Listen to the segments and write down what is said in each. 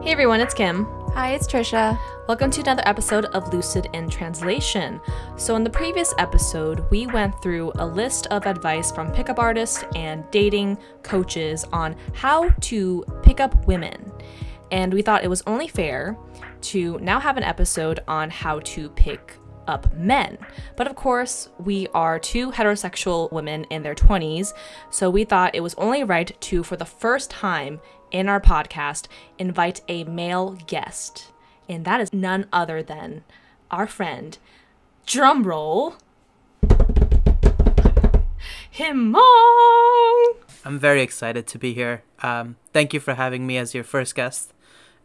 Hey everyone, it's Kim. Hi, it's Trisha. Welcome to another episode of Lucid in Translation. So, in the previous episode, we went through a list of advice from pickup artists and dating coaches on how to pick up women. And we thought it was only fair to now have an episode on how to pick up men. But of course, we are two heterosexual women in their 20s, so we thought it was only right to, for the first time in our podcast, invite a male guest. And that is none other than our friend, drumroll, Himang. I'm very excited to be here. Um, thank you for having me as your first guest,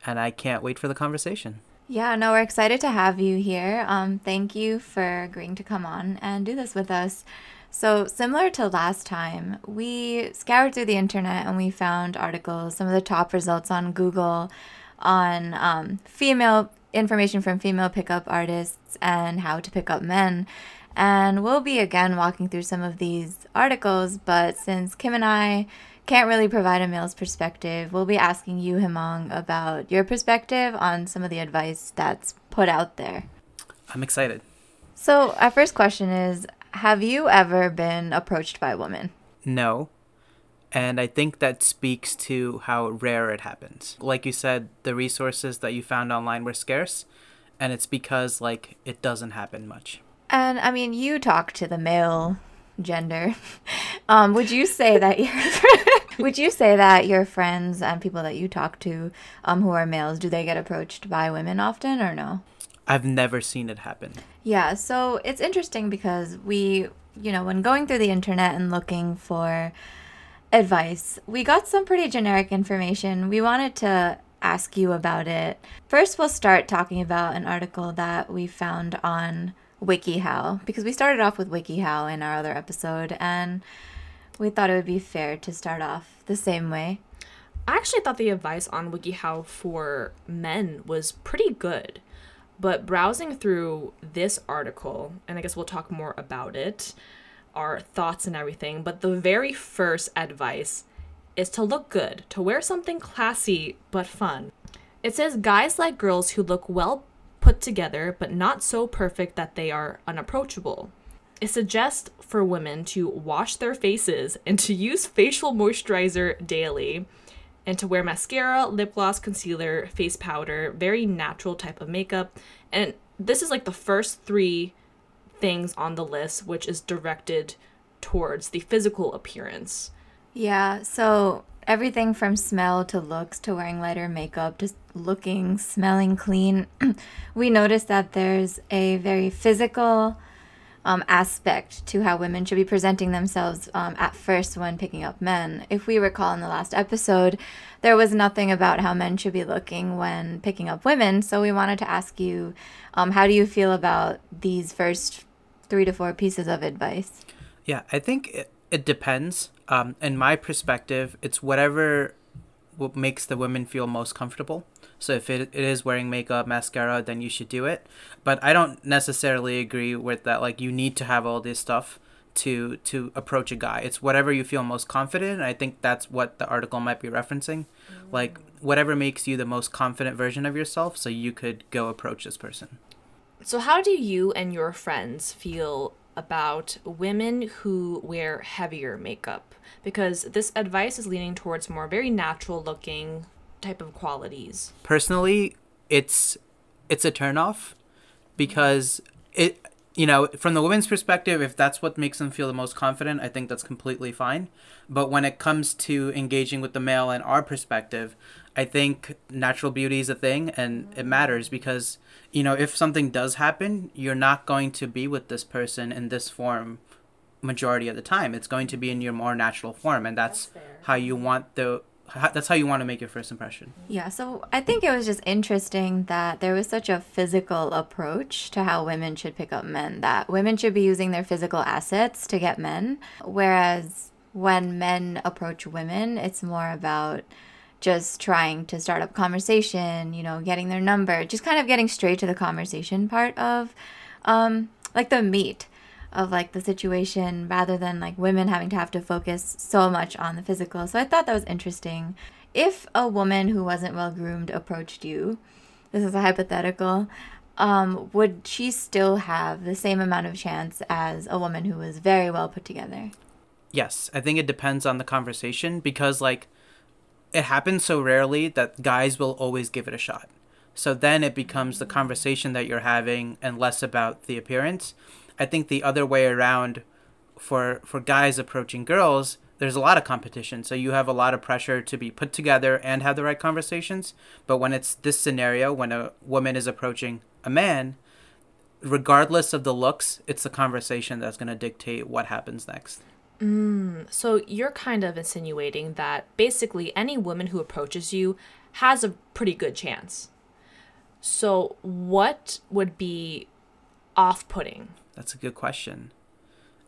and I can't wait for the conversation. Yeah, no, we're excited to have you here. Um, thank you for agreeing to come on and do this with us. So, similar to last time, we scoured through the internet and we found articles, some of the top results on Google on um, female information from female pickup artists and how to pick up men. And we'll be again walking through some of these articles, but since Kim and I can't really provide a male's perspective, we'll be asking you, Himang, about your perspective on some of the advice that's put out there. I'm excited. So, our first question is Have you ever been approached by a woman? No. And I think that speaks to how rare it happens. Like you said, the resources that you found online were scarce, and it's because, like, it doesn't happen much. And I mean, you talk to the male gender. Um, would you say that your would you say that your friends and people that you talk to um, who are males do they get approached by women often or no? I've never seen it happen. Yeah, so it's interesting because we, you know, when going through the internet and looking for advice, we got some pretty generic information. We wanted to ask you about it. First, we'll start talking about an article that we found on WikiHow because we started off with WikiHow in our other episode and we thought it would be fair to start off the same way. I actually thought the advice on WikiHow for men was pretty good. But browsing through this article, and I guess we'll talk more about it, our thoughts and everything, but the very first advice is to look good, to wear something classy but fun. It says guys like girls who look well put together but not so perfect that they are unapproachable. It suggests for women to wash their faces and to use facial moisturizer daily and to wear mascara, lip gloss, concealer, face powder, very natural type of makeup. And this is like the first three things on the list, which is directed towards the physical appearance. Yeah, so everything from smell to looks to wearing lighter makeup, just looking, smelling clean. we notice that there's a very physical um, aspect to how women should be presenting themselves um, at first when picking up men. If we recall in the last episode, there was nothing about how men should be looking when picking up women. So we wanted to ask you, um, how do you feel about these first three to four pieces of advice? Yeah, I think it, it depends. Um, in my perspective, it's whatever what makes the women feel most comfortable. So if it, it is wearing makeup, mascara, then you should do it. But I don't necessarily agree with that. Like you need to have all this stuff to to approach a guy. It's whatever you feel most confident. And I think that's what the article might be referencing. Mm-hmm. Like whatever makes you the most confident version of yourself, so you could go approach this person. So how do you and your friends feel about women who wear heavier makeup? Because this advice is leaning towards more very natural looking type of qualities? Personally, it's it's a turnoff because it you know from the women's perspective if that's what makes them feel the most confident i think that's completely fine. But when it comes to engaging with the male and our perspective i think natural beauty is a thing and it matters because you know if something does happen you're not going to be with this person in this form majority of the time. It's going to be in your more natural form and that's, that's how you want the that's how you want to make your first impression. Yeah, so I think it was just interesting that there was such a physical approach to how women should pick up men, that women should be using their physical assets to get men, whereas when men approach women, it's more about just trying to start up conversation, you know, getting their number, just kind of getting straight to the conversation part of um like the meat of like the situation rather than like women having to have to focus so much on the physical. So I thought that was interesting. if a woman who wasn't well groomed approached you, this is a hypothetical, um, would she still have the same amount of chance as a woman who was very well put together? Yes, I think it depends on the conversation because like it happens so rarely that guys will always give it a shot. So then it becomes the conversation that you're having and less about the appearance. I think the other way around for for guys approaching girls, there's a lot of competition. So you have a lot of pressure to be put together and have the right conversations. But when it's this scenario, when a woman is approaching a man, regardless of the looks, it's the conversation that's going to dictate what happens next. Mm, so you're kind of insinuating that basically any woman who approaches you has a pretty good chance. So what would be off-putting? That's a good question.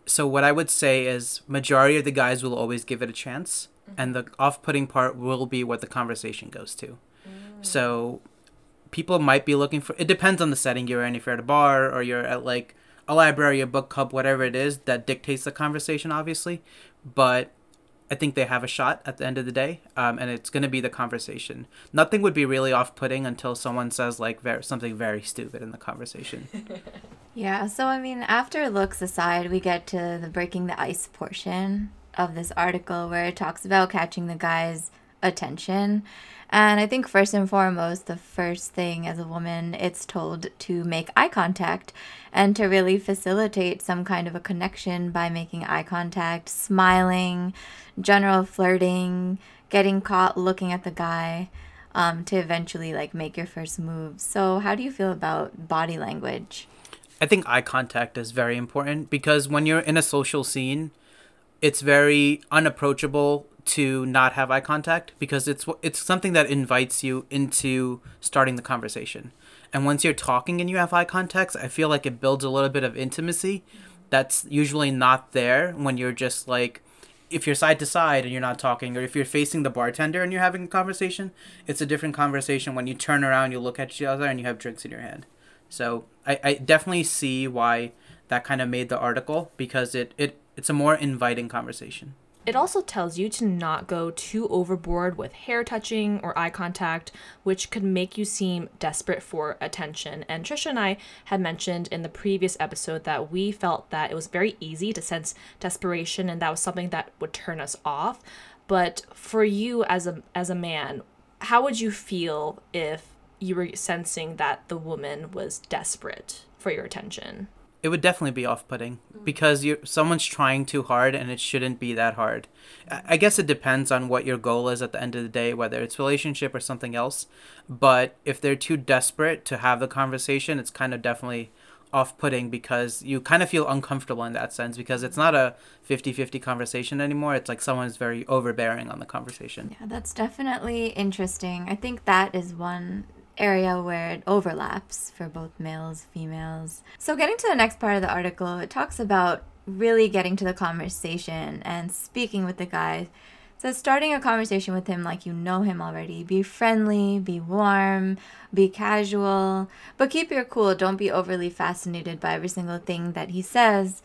So what I would say is majority of the guys will always give it a chance mm-hmm. and the off-putting part will be what the conversation goes to. Mm. So people might be looking for it depends on the setting you're in if you're at a bar or you're at like a library, a book club, whatever it is that dictates the conversation obviously, but I think they have a shot at the end of the day, um, and it's going to be the conversation. Nothing would be really off-putting until someone says like ver- something very stupid in the conversation. Yeah, so I mean, after looks aside, we get to the breaking the ice portion of this article where it talks about catching the guy's attention. And I think first and foremost, the first thing as a woman, it's told to make eye contact and to really facilitate some kind of a connection by making eye contact, smiling, general flirting, getting caught looking at the guy. Um, to eventually like make your first move. So, how do you feel about body language? I think eye contact is very important because when you're in a social scene, it's very unapproachable to not have eye contact because it's it's something that invites you into starting the conversation. And once you're talking and you have eye contact, I feel like it builds a little bit of intimacy that's usually not there when you're just like if you're side to side and you're not talking or if you're facing the bartender and you're having a conversation, it's a different conversation when you turn around, you look at each other and you have drinks in your hand. So I, I definitely see why that kind of made the article because it, it it's a more inviting conversation. It also tells you to not go too overboard with hair touching or eye contact, which could make you seem desperate for attention. And Trisha and I had mentioned in the previous episode that we felt that it was very easy to sense desperation and that was something that would turn us off. But for you as a as a man, how would you feel if you were sensing that the woman was desperate for your attention? It would definitely be off-putting mm. because you someone's trying too hard and it shouldn't be that hard. I I guess it depends on what your goal is at the end of the day, whether it's relationship or something else. But if they're too desperate to have the conversation, it's kind of definitely off-putting because you kind of feel uncomfortable in that sense because it's not a 50-50 conversation anymore. It's like someone's very overbearing on the conversation. Yeah, that's definitely interesting. I think that is one area where it overlaps for both males, females. So, getting to the next part of the article, it talks about really getting to the conversation and speaking with the guy. So, starting a conversation with him like you know him already. Be friendly, be warm, be casual, but keep your cool. Don't be overly fascinated by every single thing that he says.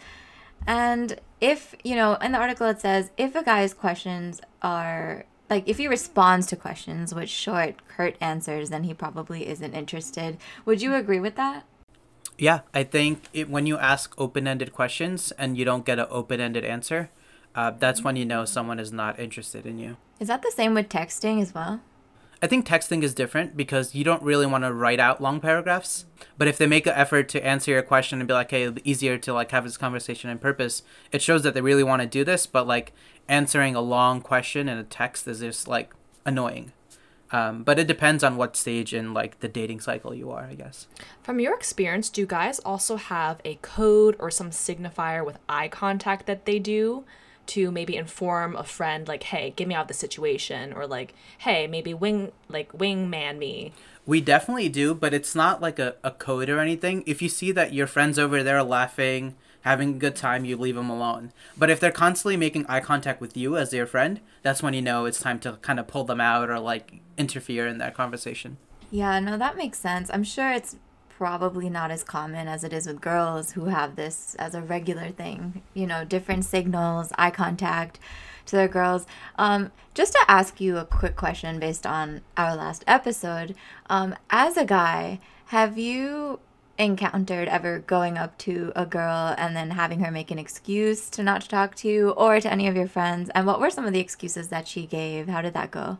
And if, you know, in the article it says if a guy's questions are like if he responds to questions with short, curt answers, then he probably isn't interested. Would you agree with that? Yeah, I think it, when you ask open-ended questions and you don't get an open-ended answer, uh, that's when you know someone is not interested in you. Is that the same with texting as well? I think texting is different because you don't really want to write out long paragraphs. But if they make an effort to answer your question and be like, "Hey, easier to like have this conversation in purpose," it shows that they really want to do this. But like answering a long question in a text is just like annoying. Um, but it depends on what stage in like the dating cycle you are, I guess. From your experience, do guys also have a code or some signifier with eye contact that they do to maybe inform a friend like, "Hey, get me out of the situation," or like, "Hey, maybe wing like wingman me." We definitely do, but it's not like a, a code or anything. If you see that your friend's over there laughing, having a good time, you leave them alone. But if they're constantly making eye contact with you as their friend, that's when you know it's time to kind of pull them out or like interfere in that conversation. Yeah, no, that makes sense. I'm sure it's probably not as common as it is with girls who have this as a regular thing. You know, different signals, eye contact, to their girls. Um, just to ask you a quick question based on our last episode, um, as a guy, have you encountered ever going up to a girl and then having her make an excuse to not to talk to you or to any of your friends? And what were some of the excuses that she gave? How did that go?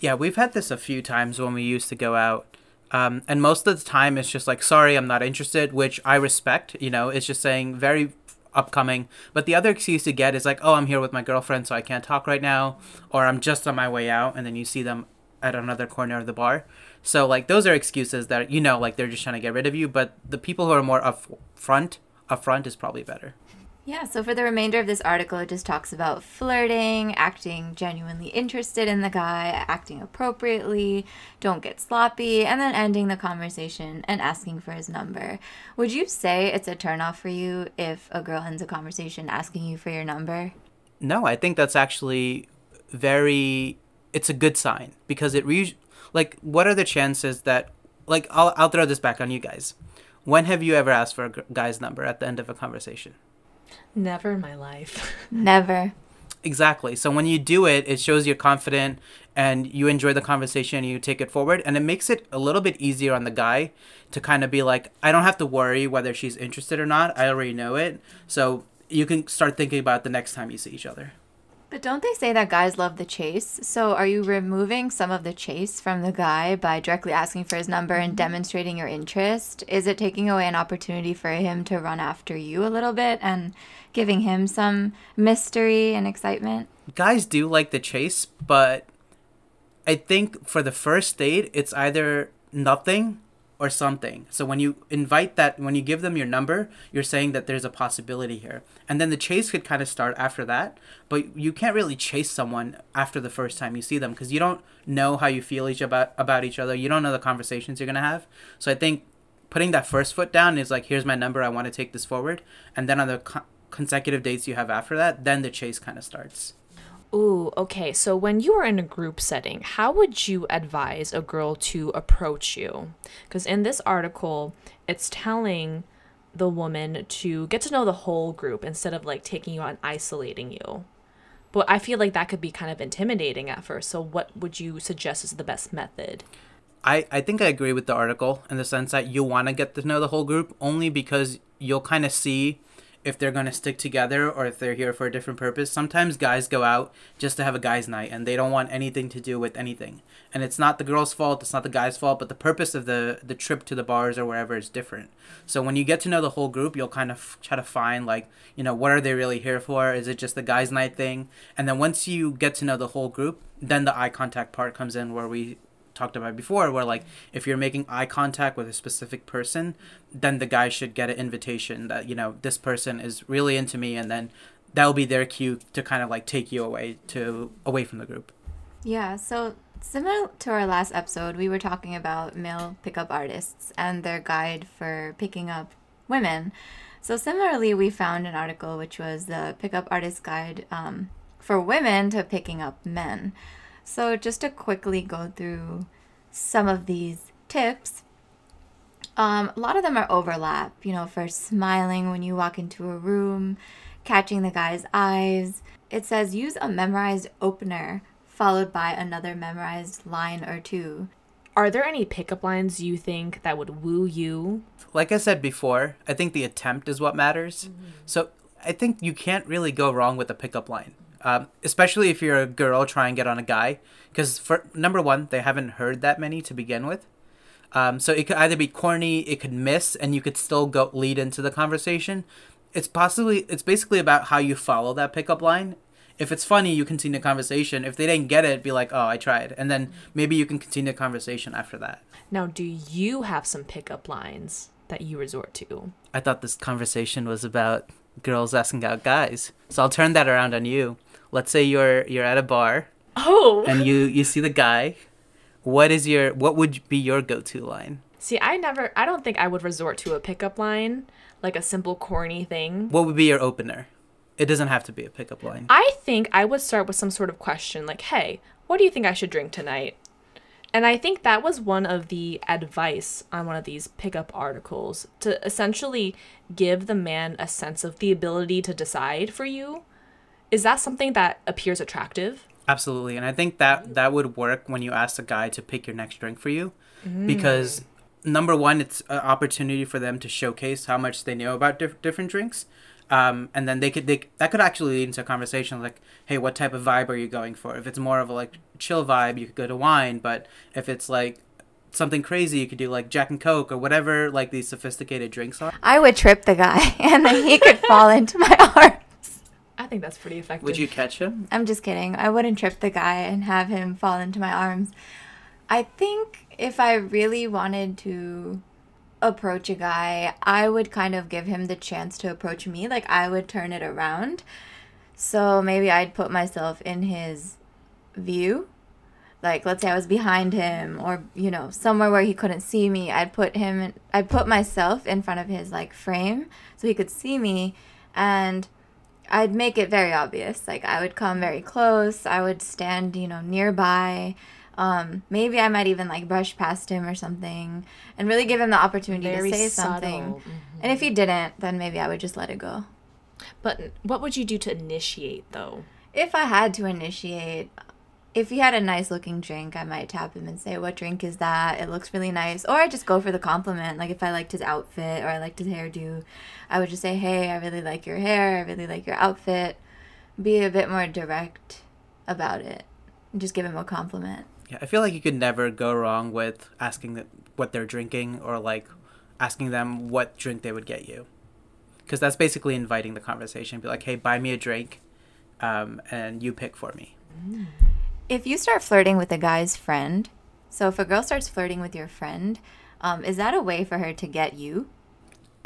Yeah, we've had this a few times when we used to go out. Um, and most of the time it's just like, sorry, I'm not interested, which I respect. You know, it's just saying very upcoming. But the other excuse to get is like, oh, I'm here with my girlfriend, so I can't talk right now, or I'm just on my way out, and then you see them at another corner of the bar. So like those are excuses that you know, like they're just trying to get rid of you. But the people who are more upfront, upfront is probably better. Yeah, so for the remainder of this article, it just talks about flirting, acting genuinely interested in the guy, acting appropriately, don't get sloppy, and then ending the conversation and asking for his number. Would you say it's a turnoff for you if a girl ends a conversation asking you for your number? No, I think that's actually very. It's a good sign because it re- like what are the chances that like I'll I'll throw this back on you guys. When have you ever asked for a guy's number at the end of a conversation? Never in my life. Never. Exactly. So when you do it, it shows you're confident and you enjoy the conversation and you take it forward and it makes it a little bit easier on the guy to kind of be like I don't have to worry whether she's interested or not. I already know it. So you can start thinking about it the next time you see each other. But don't they say that guys love the chase? So are you removing some of the chase from the guy by directly asking for his number and mm-hmm. demonstrating your interest? Is it taking away an opportunity for him to run after you a little bit and giving him some mystery and excitement? Guys do like the chase, but I think for the first date, it's either nothing or something. So when you invite that, when you give them your number, you're saying that there's a possibility here. And then the chase could kind of start after that. But you can't really chase someone after the first time you see them because you don't know how you feel each about about each other. You don't know the conversations you're gonna have. So I think putting that first foot down is like, here's my number. I want to take this forward. And then on the co- consecutive dates you have after that, then the chase kind of starts. Ooh, okay. So when you are in a group setting, how would you advise a girl to approach you? Because in this article, it's telling the woman to get to know the whole group instead of like taking you and isolating you. But I feel like that could be kind of intimidating at first. So what would you suggest is the best method? I, I think I agree with the article in the sense that you want to get to know the whole group only because you'll kind of see if they're going to stick together or if they're here for a different purpose. Sometimes guys go out just to have a guy's night and they don't want anything to do with anything. And it's not the girl's fault, it's not the guy's fault, but the purpose of the the trip to the bars or wherever is different. So when you get to know the whole group, you'll kind of try to find like, you know, what are they really here for? Is it just the guy's night thing? And then once you get to know the whole group, then the eye contact part comes in where we talked about before where like if you're making eye contact with a specific person then the guy should get an invitation that you know this person is really into me and then that'll be their cue to kind of like take you away to away from the group. Yeah so similar to our last episode we were talking about male pickup artists and their guide for picking up women. So similarly we found an article which was the pickup artist guide um, for women to picking up men so, just to quickly go through some of these tips, um, a lot of them are overlap. You know, for smiling when you walk into a room, catching the guy's eyes. It says use a memorized opener followed by another memorized line or two. Are there any pickup lines you think that would woo you? Like I said before, I think the attempt is what matters. Mm-hmm. So I think you can't really go wrong with a pickup line um, especially if you're a girl trying to get on a guy, because for number one, they haven't heard that many to begin with. Um, so it could either be corny, it could miss, and you could still go lead into the conversation. It's possibly it's basically about how you follow that pickup line. If it's funny, you continue the conversation. If they didn't get it, be like, "Oh, I tried," and then maybe you can continue the conversation after that. Now, do you have some pickup lines that you resort to? I thought this conversation was about girls asking out guys, so I'll turn that around on you let's say you're you're at a bar oh. and you you see the guy what is your what would be your go-to line? See i never i don't think i would resort to a pickup line like a simple corny thing. What would be your opener? It doesn't have to be a pickup line. I think i would start with some sort of question like hey what do you think i should drink tonight? And I think that was one of the advice on one of these pickup articles to essentially give the man a sense of the ability to decide for you is that something that appears attractive? Absolutely, and I think that that would work when you ask a guy to pick your next drink for you, because number one, it's an opportunity for them to showcase how much they know about diff- different drinks, um, and then they could they that could actually lead into a conversation like, hey, what type of vibe are you going for? If it's more of a like chill vibe, you could go to wine, but if it's like something crazy, you could do like Jack and Coke or whatever like these sophisticated drinks are. I would trip the guy and then he could fall into my arms. I think that's pretty effective. Would you catch him? I'm just kidding. I wouldn't trip the guy and have him fall into my arms. I think if I really wanted to approach a guy, I would kind of give him the chance to approach me. Like I would turn it around. So maybe I'd put myself in his view. Like let's say I was behind him or you know, somewhere where he couldn't see me. I'd put him I'd put myself in front of his like frame so he could see me and I'd make it very obvious. Like I would come very close. I would stand, you know, nearby. Um, maybe I might even like brush past him or something, and really give him the opportunity Very to say something. subtle. Mhm. And if he didn't, then maybe I would just let it go. But what would you do to initiate though? If I had to initiate, if he had a nice looking drink, I might tap him and say, "What drink is that? It looks really nice." Or I just go for the compliment. Like if I liked his outfit or I liked his hairdo, I would just say, "Hey, I really like your hair. I really like your outfit." Be a bit more direct about it. And just give him a compliment. Yeah, I feel like you could never go wrong with asking what they're drinking or like asking them what drink they would get you, because that's basically inviting the conversation. Be like, hey, buy me a drink, um, and you pick for me. If you start flirting with a guy's friend, so if a girl starts flirting with your friend, um, is that a way for her to get you?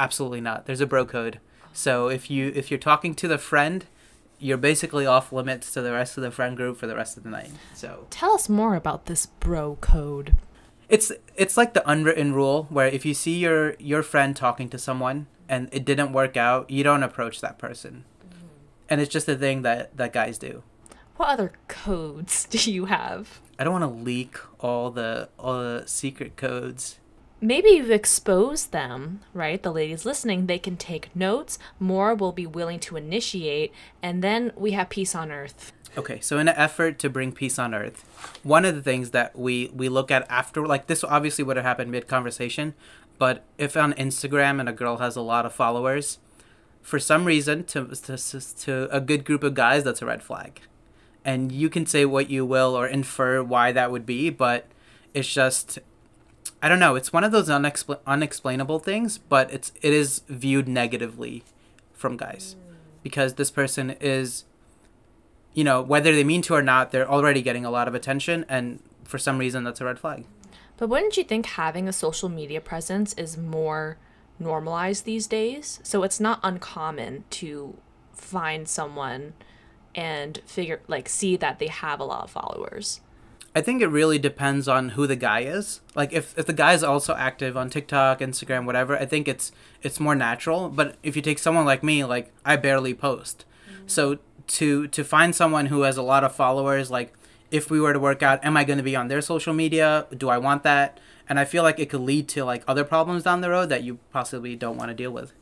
Absolutely not. There's a bro code. So if you if you're talking to the friend, you're basically off limits to the rest of the friend group for the rest of the night. So Tell us more about this bro code. it's it's like the unwritten rule where if you see your your friend talking to someone and it didn't work out, you don't approach that person. And it's just a thing that that guys do. What other codes do you have? I don't want to leak all the all the secret codes. Maybe you've exposed them, right? The ladies listening, they can take notes. More will be willing to initiate, and then we have peace on earth. Okay, so in an effort to bring peace on earth, one of the things that we we look at after like this obviously would have happened mid conversation, but if on Instagram and a girl has a lot of followers, for some reason to, to to a good group of guys that's a red flag. And you can say what you will or infer why that would be, but it's just I don't know, it's one of those unexpl- unexplainable things, but it's it is viewed negatively from guys mm. because this person is you know, whether they mean to or not, they're already getting a lot of attention, and for some reason, that's a red flag. But wouldn't you think having a social media presence is more normalized these days? So it's not uncommon to find someone and figure like see that they have a lot of followers. I think it really depends on who the guy is. Like if, if the guy is also active on TikTok, Instagram, whatever, I think it's it's more natural. But if you take someone like me, like I barely post. So to to find someone who has a lot of followers, like if we were to work out, am I going to be on their social media? Do I want that? And I feel like it could lead to like other problems down the road that you possibly don't want to deal with.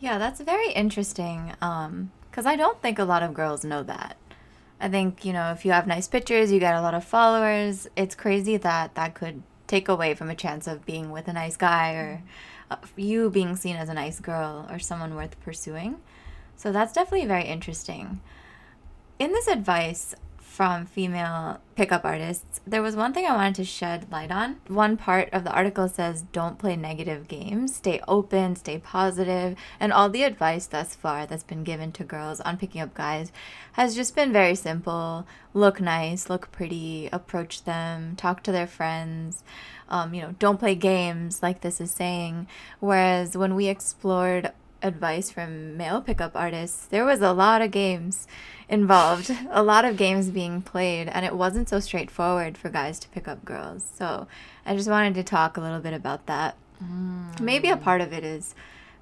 Yeah, that's very interesting. Um, because I don't think a lot of girls know that. I think you know if you have nice pictures, you get a lot of followers. It's crazy that that could take away from a chance of being with a nice guy or uh, you being seen as a nice girl or someone worth pursuing. So that's definitely very interesting. In this advice from female pickup artists, there was one thing I wanted to shed light on. One part of the article says, Don't play negative games, stay open, stay positive. and all the advice thus far that's been given to girls on picking up guys has just been very simple look nice, look pretty, approach them, talk to their friends. Um, you know, don't play games like this is saying. Whereas when we explored advice from male pickup artists, there was a lot of games involved, a lot of games being played, and it wasn't so straightforward for guys to pick up girls. So I just wanted to talk a little bit about that. Maybe a part of it is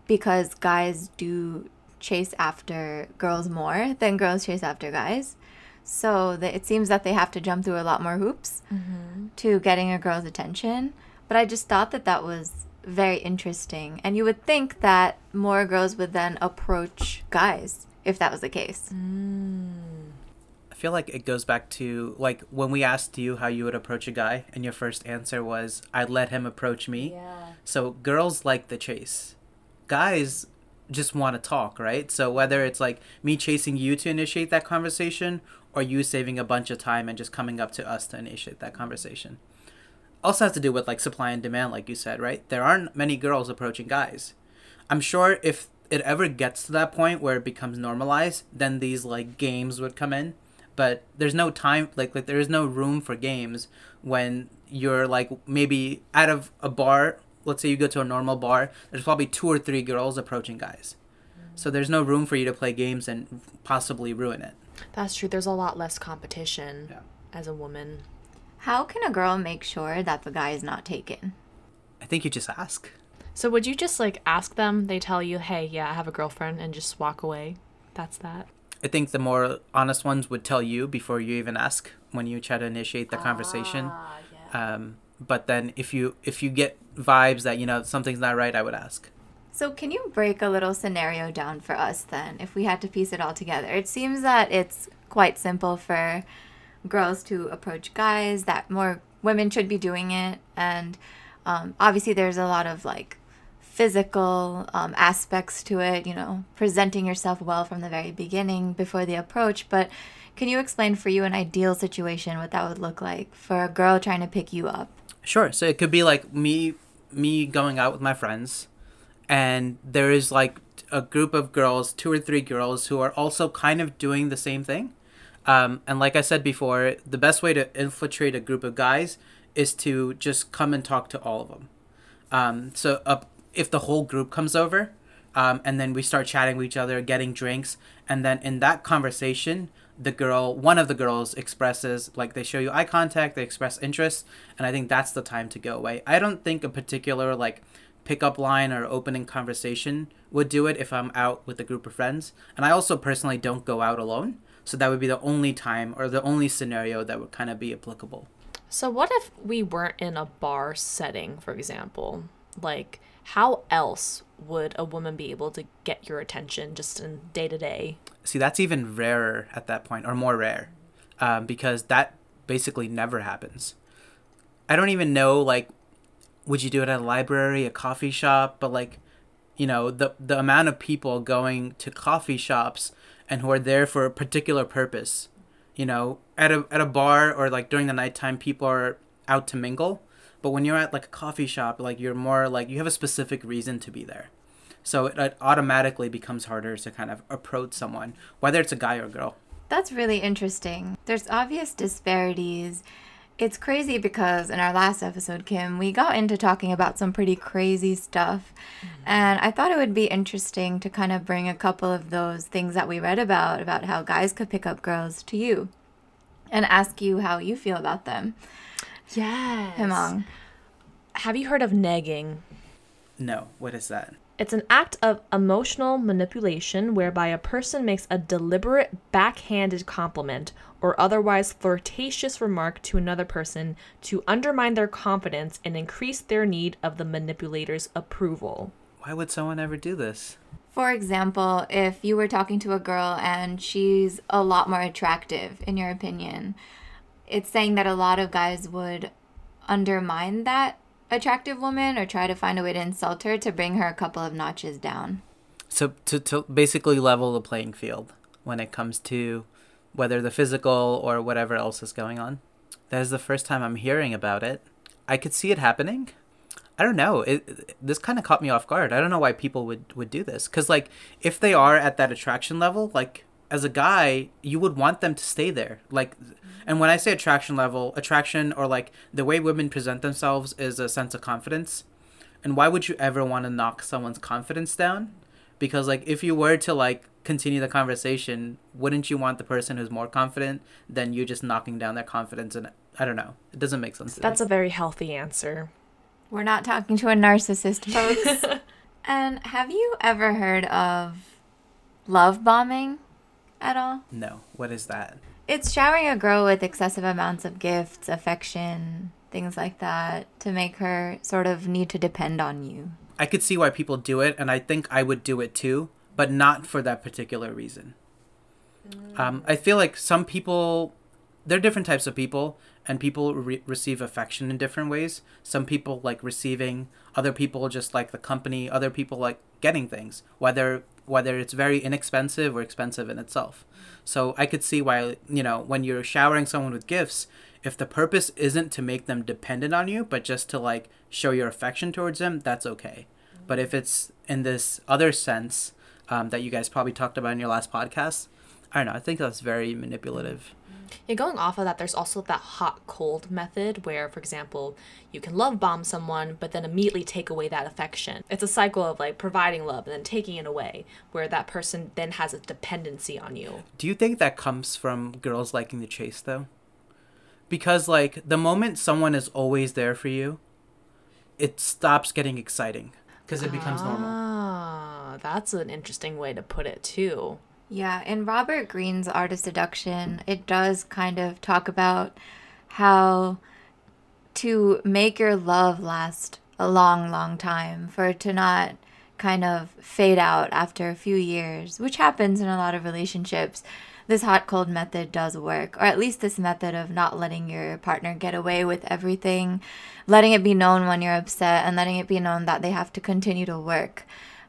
because guys do chase after girls more than girls chase after guys. So that it seems that they have to jump through a lot more hoops mm-hmm. to getting a girl's attention. But I just thought that that was very interesting. And you would think that more girls would then approach guys if that was the case. I feel like it goes back to like when we asked you how you would approach a guy, and your first answer was, "I'd let him approach me." Yeah. So girls like the chase. Guys just want to talk, right? So whether it's like me chasing you to initiate that conversation or you saving a bunch of time and just coming up to us to initiate that conversation. Also has to do with like supply and demand like you said, right? There aren't many girls approaching guys. I'm sure if it ever gets to that point where it becomes normalized, then these like games would come in. But there's no time like like there is no room for games when you're like maybe out of a bar let's say you go to a normal bar, there's probably two or three girls approaching guys. So there's no room for you to play games and possibly ruin it. That's true. There's a lot less competition Yeah. as a woman. How can a girl make sure that the guy is not taken? I think you just ask. So would you just like ask them? They tell you, "Hey, yeah, I have a girlfriend," and just walk away. That's that. I think the more honest ones would tell you before you even ask when you try to initiate the conversation. Um, but then if you if you get vibes that you know something's not right, I would ask. So, can you break a little scenario down for us then, if we had to piece it all together? It seems that it's quite simple for girls to approach guys, that more women should be doing it. And um, obviously, there's a lot of like physical um, aspects to it, you know, presenting yourself well from the very beginning before the approach. But can you explain for you an ideal situation, what that would look like for a girl trying to pick you up? Sure. So it could be like me me going out with my friends and there is like a group of girls, two or three girls who are also kind of doing the same thing. Um, and like I said before, the best way to infiltrate a group of guys is to just come and talk to all of them. Um, so uh, if the whole group comes over, um, and then we start chatting with each other, getting drinks, and then in that conversation, the girl, one of the girls expresses, like they show you eye contact, they express interest, and I think that's the time to go away. I don't think a particular like pickup line or opening conversation would do it if I'm out with a group of friends. And I also personally don't go out alone, so that would be the only time or the only scenario that would kind of be applicable. So what if we weren't in a bar setting, for example? Like, how else would a woman be able to get your attention just in day to day? See, that's even rarer at that point, or more rare, um, because that basically never happens. I don't even know, like, would you do it at a library, a coffee shop? But like, you know, the the amount of people going to coffee shops and who are there for a particular purpose. You know, at a at a bar or like during the nighttime, people are out to mingle. But when you're at like a coffee shop, like you're more like you have a specific reason to be there. So it, it automatically becomes harder to kind of approach someone, whether it's a guy or a girl. That's really interesting. There's obvious disparities. It's crazy because in our last episode, Kim, we got into talking about some pretty crazy stuff. Mm-hmm. And I thought it would be interesting to kind of bring a couple of those things that we read about, about how guys could pick up girls to you and ask you how you feel about them. Yes. Himang. Have you heard of negging? No, what is that? It's an act of emotional manipulation whereby a person makes a deliberate backhanded compliment or otherwise flirtatious remark to another person to undermine their confidence and increase their need of the manipulator's approval. Why would someone ever do this? For example, if you were talking to a girl and she's a lot more attractive, in your opinion, it's saying that a lot of guys would undermine that attractive woman or try to find a way to insult her to bring her a couple of notches down. So to, to basically level the playing field when it comes to whether the physical or whatever else is going on. That is the first time I'm hearing about it. I could see it happening. I don't know. It, this kind of caught me off guard. I don't know why people would would do this. Cuz like if they are at that attraction level, like as a guy, you would want them to stay there. Like mm-hmm. and when I say attraction level, attraction or like the way women present themselves is a sense of confidence. And why would you ever want to knock someone's confidence down? Because like if you were to like continue the conversation, wouldn't you want the person who's more confident than you just knocking down their confidence and I don't know. It doesn't make sense to That's me. a very healthy answer. We're not talking to a narcissist, folks. and have you ever heard of love bombing at all? no. What is that? It's showering a girl with excessive amounts of gifts, affection, things like that to make her sort of need to depend on you. I could see why people do it and I think I would do it too, but not for that particular reason. Um, I feel like some people, there are different types of people, and people re- receive affection in different ways. Some people like receiving, other people just like the company, other people like getting things, whether whether it's very inexpensive or expensive in itself. So I could see why, you know, when you're showering someone with gifts, if the purpose isn't to make them dependent on you, but just to like show your affection towards them, that's okay. But if it's in this other sense um, that you guys probably talked about in your last podcast, I don't know. I think that's very manipulative. Yeah, going off of that, there's also that hot cold method where, for example, you can love bomb someone, but then immediately take away that affection. It's a cycle of like providing love and then taking it away, where that person then has a dependency on you. Do you think that comes from girls liking the chase though? Because like the moment someone is always there for you, it stops getting exciting because it becomes normal. Ah, that's an interesting way to put it too. Yeah, in Robert Greene's Art of Seduction, it does kind of talk about how to make your love last a long, long time, for it to not kind of fade out after a few years, which happens in a lot of relationships. This hot cold method does work, or at least this method of not letting your partner get away with everything, letting it be known when you're upset, and letting it be known that they have to continue to work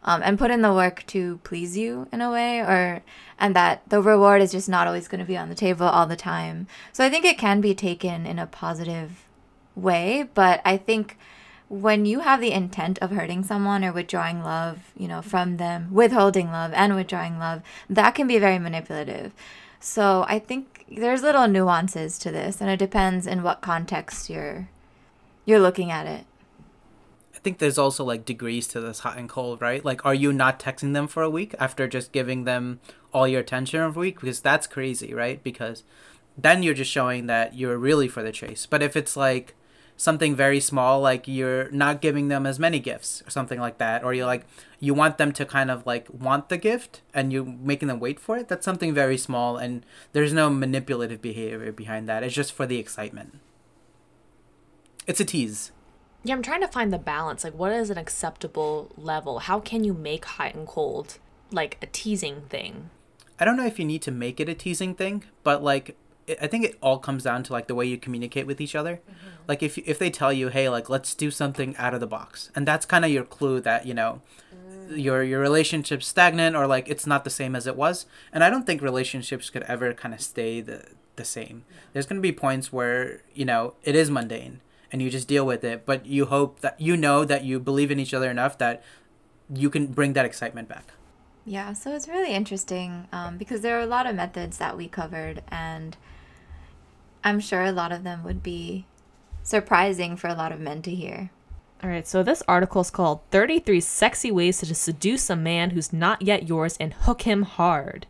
um, and put in the work to please you in a way or and that the reward is just not always going to be on the table all the time. So i think it can be taken in a positive way but i think when you have the intent of hurting someone or withdrawing love you know from them withholding love and withdrawing love that can be very manipulative. So i think there's little nuances to this and it depends in what context you're you're looking at it I think there's also like degrees to this hot and cold, right? Like, are you not texting them for a week after just giving them all your attention for a week? Because that's crazy, right? Because then you're just showing that you're really for the chase. But if it's like something very small, like you're not giving them as many gifts or something like that, or you're like, you want them to kind of like want the gift and you're making them wait for it, that's something very small and there's no manipulative behavior behind that. It's just for the excitement. It's a tease. Yeah, I'm trying to find the balance. Like, what is an acceptable level? How can you make hot and cold like a teasing thing? I don't know if you need to make it a teasing thing, but like I think it all comes down to like the way you communicate with each other. Mm-hmm. Like if if they tell you, "Hey, like let's do something out of the box." And that's kind of your clue that, you know, mm. your your relationship's stagnant or like it's not the same as it was. And I don't think relationships could ever kind of stay the the same. There's going to be points where, you know, it is mundane and you just deal with it. But you hope that you know that you believe in each other enough that you can bring that excitement back. Yeah, so it's really interesting um, because there are a lot of methods that we covered, and I'm sure a lot of them would be surprising for a lot of men to hear. All right, so this article is called 33 Sexy Ways to Seduce a Man Who's Not Yet Yours and Hook Him Hard.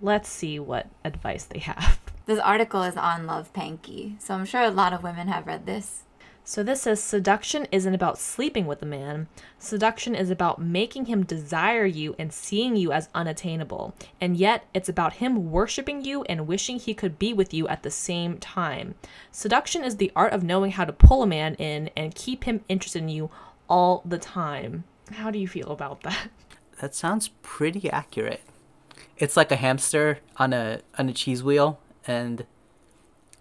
Let's see what advice they have. This article is on Love Panky, so I'm sure a lot of women have read this. So this says seduction isn't about sleeping with a man. Seduction is about making him desire you and seeing you as unattainable. And yet, it's about him worshiping you and wishing he could be with you at the same time. Seduction is the art of knowing how to pull a man in and keep him interested in you all the time. How do you feel about that? That sounds pretty accurate. It's like a hamster on a on a cheese wheel and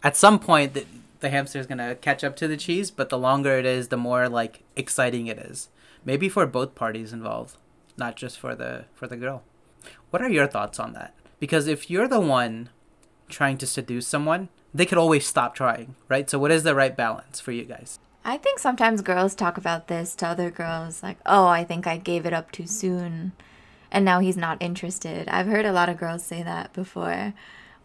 at some point the, the hamster is gonna catch up to the cheese but the longer it is the more like exciting it is. Maybe for both parties involved not just for the for the girl. What are your thoughts on that? Because if you're the one trying to seduce someone they could always stop trying right? So what is the right balance for you guys? I think sometimes girls talk about this to other girls, like, oh, I think I gave it up too soon, and now he's not interested. I've heard a lot of girls say that before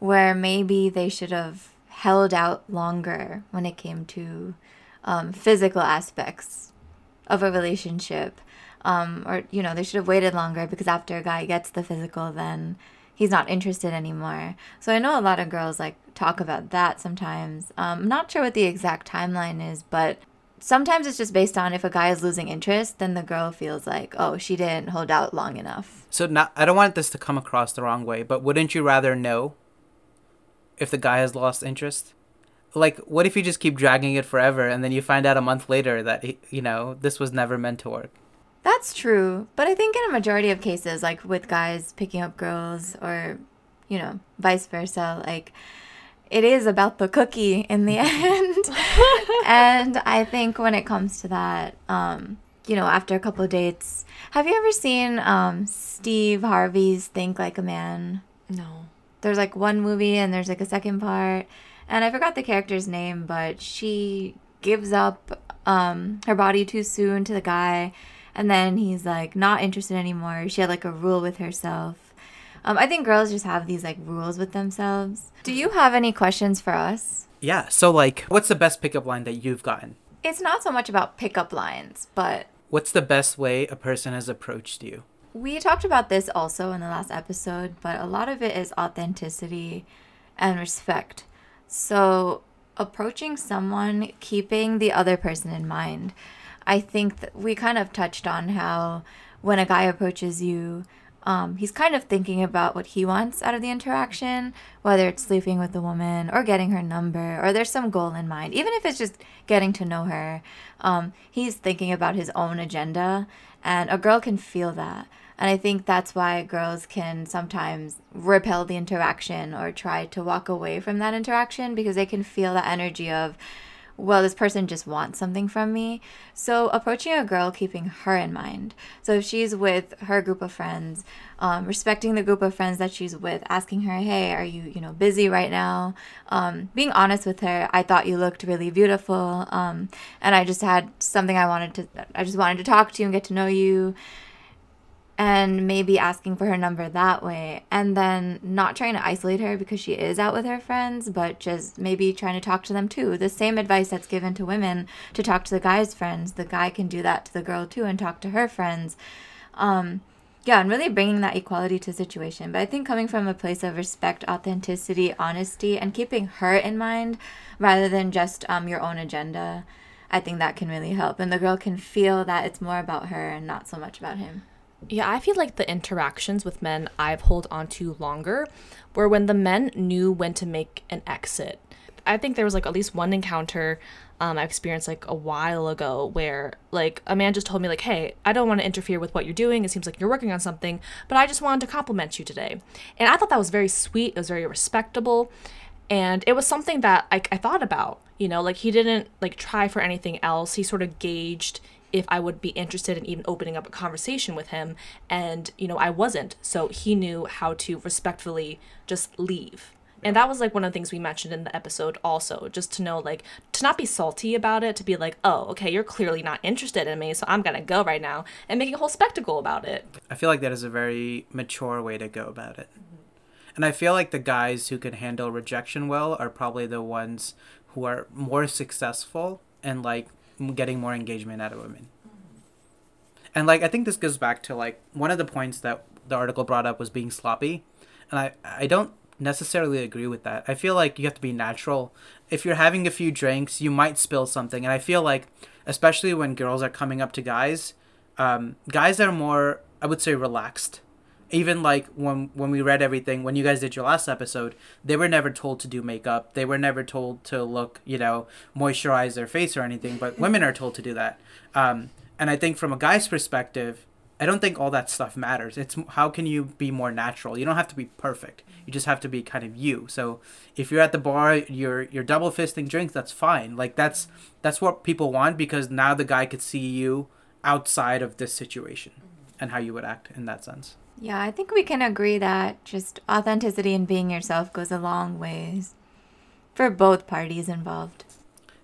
where maybe they should have held out longer when it came to um, physical aspects of a relationship. Um, or, you know, they should have waited longer because after a guy gets the physical, then he's not interested anymore. So I know a lot of girls like talk about that sometimes. Um, I'm not sure what the exact timeline is, but sometimes it's just based on if a guy is losing interest, then the girl feels like, oh, she didn't hold out long enough. So not, I don't want this to come across the wrong way, but wouldn't you rather know if the guy has lost interest? Like, what if you just keep dragging it forever and then you find out a month later that, you know, this was never meant to work? That's true. But I think in a majority of cases, like with guys picking up girls or you know, vice versa. Like, it is about the cookie in the end. and I think when it comes to that, um, you know, after a couple of dates, have you ever seen um, Steve Harvey's Think Like a Man? No. There's like one movie and there's like a second part. And I forgot the character's name, but she gives up um, her body too soon to the guy. And then he's like not interested anymore. She had like a rule with herself. Um, I think girls just have these like rules with themselves. Do you have any questions for us? Yeah. So, like, what's the best pickup line that you've gotten? It's not so much about pickup lines, but What's the best way a person has approached you? We talked about this also in the last episode, but a lot of it is authenticity and respect. So, approaching someone, keeping the other person in mind. I think that we kind of touched on how when a guy approaches you, um, he's kind of thinking about what he wants out of the interaction, whether it's sleeping with the woman or getting her number, or there's some goal in mind. Even if it's just getting to know her, um, he's thinking about his own agenda, and a girl can feel that. And I think that's why girls can sometimes repel the interaction or try to walk away from that interaction because they can feel that energy of, well, this person just wants something from me. So approaching a girl, keeping her in mind. So if she's with her group of friends, um, respecting the group of friends that she's with, asking her, hey, are you, you know, busy right now? Um, being honest with her, I thought you looked really beautiful. Um, and I just had something I wanted to, I just wanted to talk to you and get to know you and maybe asking for her number that way. And then not trying to isolate her because she is out with her friends but just maybe trying to talk to them too. The same advice that's given to women to talk to the guy's friends the guy can do that to the girl too and talk to her friends. Um yeah and really bringing that equality to the situation. But i think coming from a place of respect authenticity honesty and keeping her in mind rather than just um your own agenda i think that can really help. And the girl can feel that it's more about her and not so much about him Yeah, I feel like the interactions with men I've hold on to longer were when the men knew when to make an exit. I think there was like at least one encounter um, I experienced like a while ago where like a man just told me like, "Hey, I don't want to interfere with what you're doing. It seems like you're working on something, but I just wanted to compliment you today." And I thought that was very sweet. It was very respectable, and it was something that I, I thought about. You know, like he didn't like try for anything else. He sort of gauged if I would be interested in even opening up a conversation with him. And, you know, I wasn't. So he knew how to respectfully just leave. And that was like one of the things we mentioned in the episode also, just to know like to not be salty about it, to be like, oh, okay, you're clearly not interested in me, so I'm gonna go right now and making a whole spectacle about it. I feel like that is a very mature way to go about it. And I feel like the guys who can handle rejection well are probably the ones who are more successful and like getting more engagement out of women. And like I think this goes back to like one of the points that the article brought up was being sloppy. And I I don't necessarily agree with that. I feel like you have to be natural. If you're having a few drinks, you might spill something. And I feel like especially when girls are coming up to guys, um, guys are more I would say relaxed even like when when we read everything when you guys did your last episode they were never told to do makeup. They were never told to look you know moisturize their face or anything but women are told to do that. Um, and i think from a guy's perspective i don't think all that stuff matters. It's how can you be more natural? You don't have to be perfect. You just have to be kind of you. So if you're at the bar you're you're double fisting drinks that's fine. Like that's that's what people want because now the guy could see you outside of this situation and how you would act in that sense Yeah, I think we can agree that just authenticity and being yourself goes a long ways for both parties involved.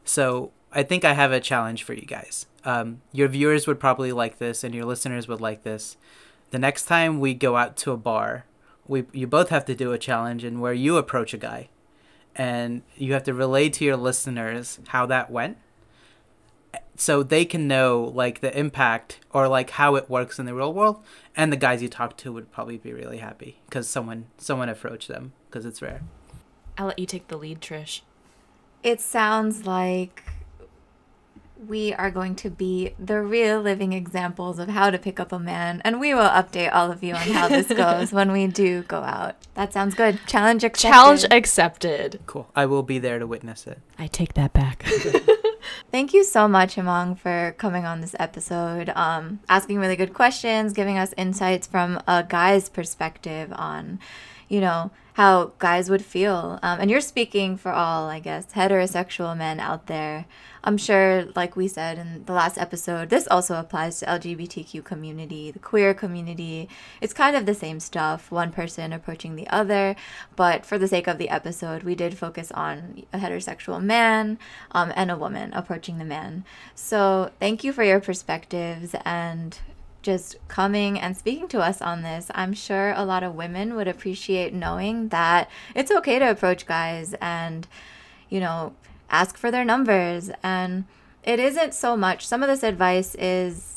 So I think I have a challenge for you guys. Um, your viewers would probably like this, and your listeners would like this. The next time we go out to a bar, we you both have to do a challenge in where you approach a guy, and you have to relay to your listeners how that went, so they can know like the impact or like how it works in the real world. And the guys you talk to would probably be really happy because someone someone approached them because it's rare. I'll let you take the lead, Trish. It sounds like we are going to be the real living examples of how to pick up a man, and we will update all of you on how this goes when we do go out. That sounds good. Challenge accepted. Challenge accepted. Cool. I will be there to witness it. I take that back. Thank you so much, Himang, for coming on this episode, um, asking really good questions, giving us insights from a guy's perspective on, you know, how guys would feel. Um, and you're speaking for all, I guess, heterosexual men out there. I'm sure, like we said in the last episode, this also applies to LGBTQ community, the queer community. It's kind of the same stuff, one person approaching the other. But for the sake of the episode, we did focus on a heterosexual man um, and a woman approaching the man. So thank you for your perspectives and just coming and speaking to us on this. I'm sure a lot of women would appreciate knowing that it's okay to approach guys and, you know, ask for their numbers. And it isn't so much, some of this advice is.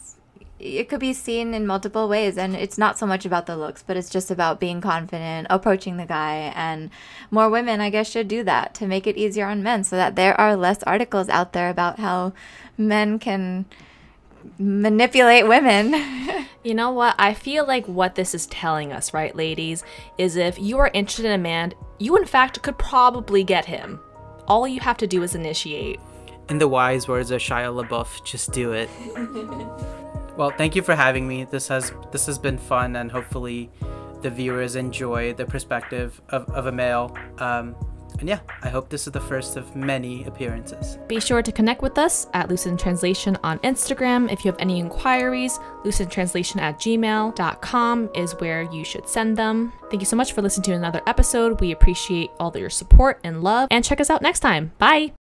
It could be seen in multiple ways, and it's not so much about the looks, but it's just about being confident, approaching the guy, and more women, I guess, should do that to make it easier on men so that there are less articles out there about how men can manipulate women. You know what? I feel like what this is telling us, right, ladies, is if you are interested in a man, you in fact could probably get him. All you have to do is initiate. In the wise words of Shia LaBeouf, just do it. well, thank you for having me. This has this has been fun, and hopefully, the viewers enjoy the perspective of, of a male. Um, and yeah, I hope this is the first of many appearances. Be sure to connect with us at Lucid Translation on Instagram. If you have any inquiries, lucidtranslation at gmail.com is where you should send them. Thank you so much for listening to another episode. We appreciate all your support and love, and check us out next time. Bye!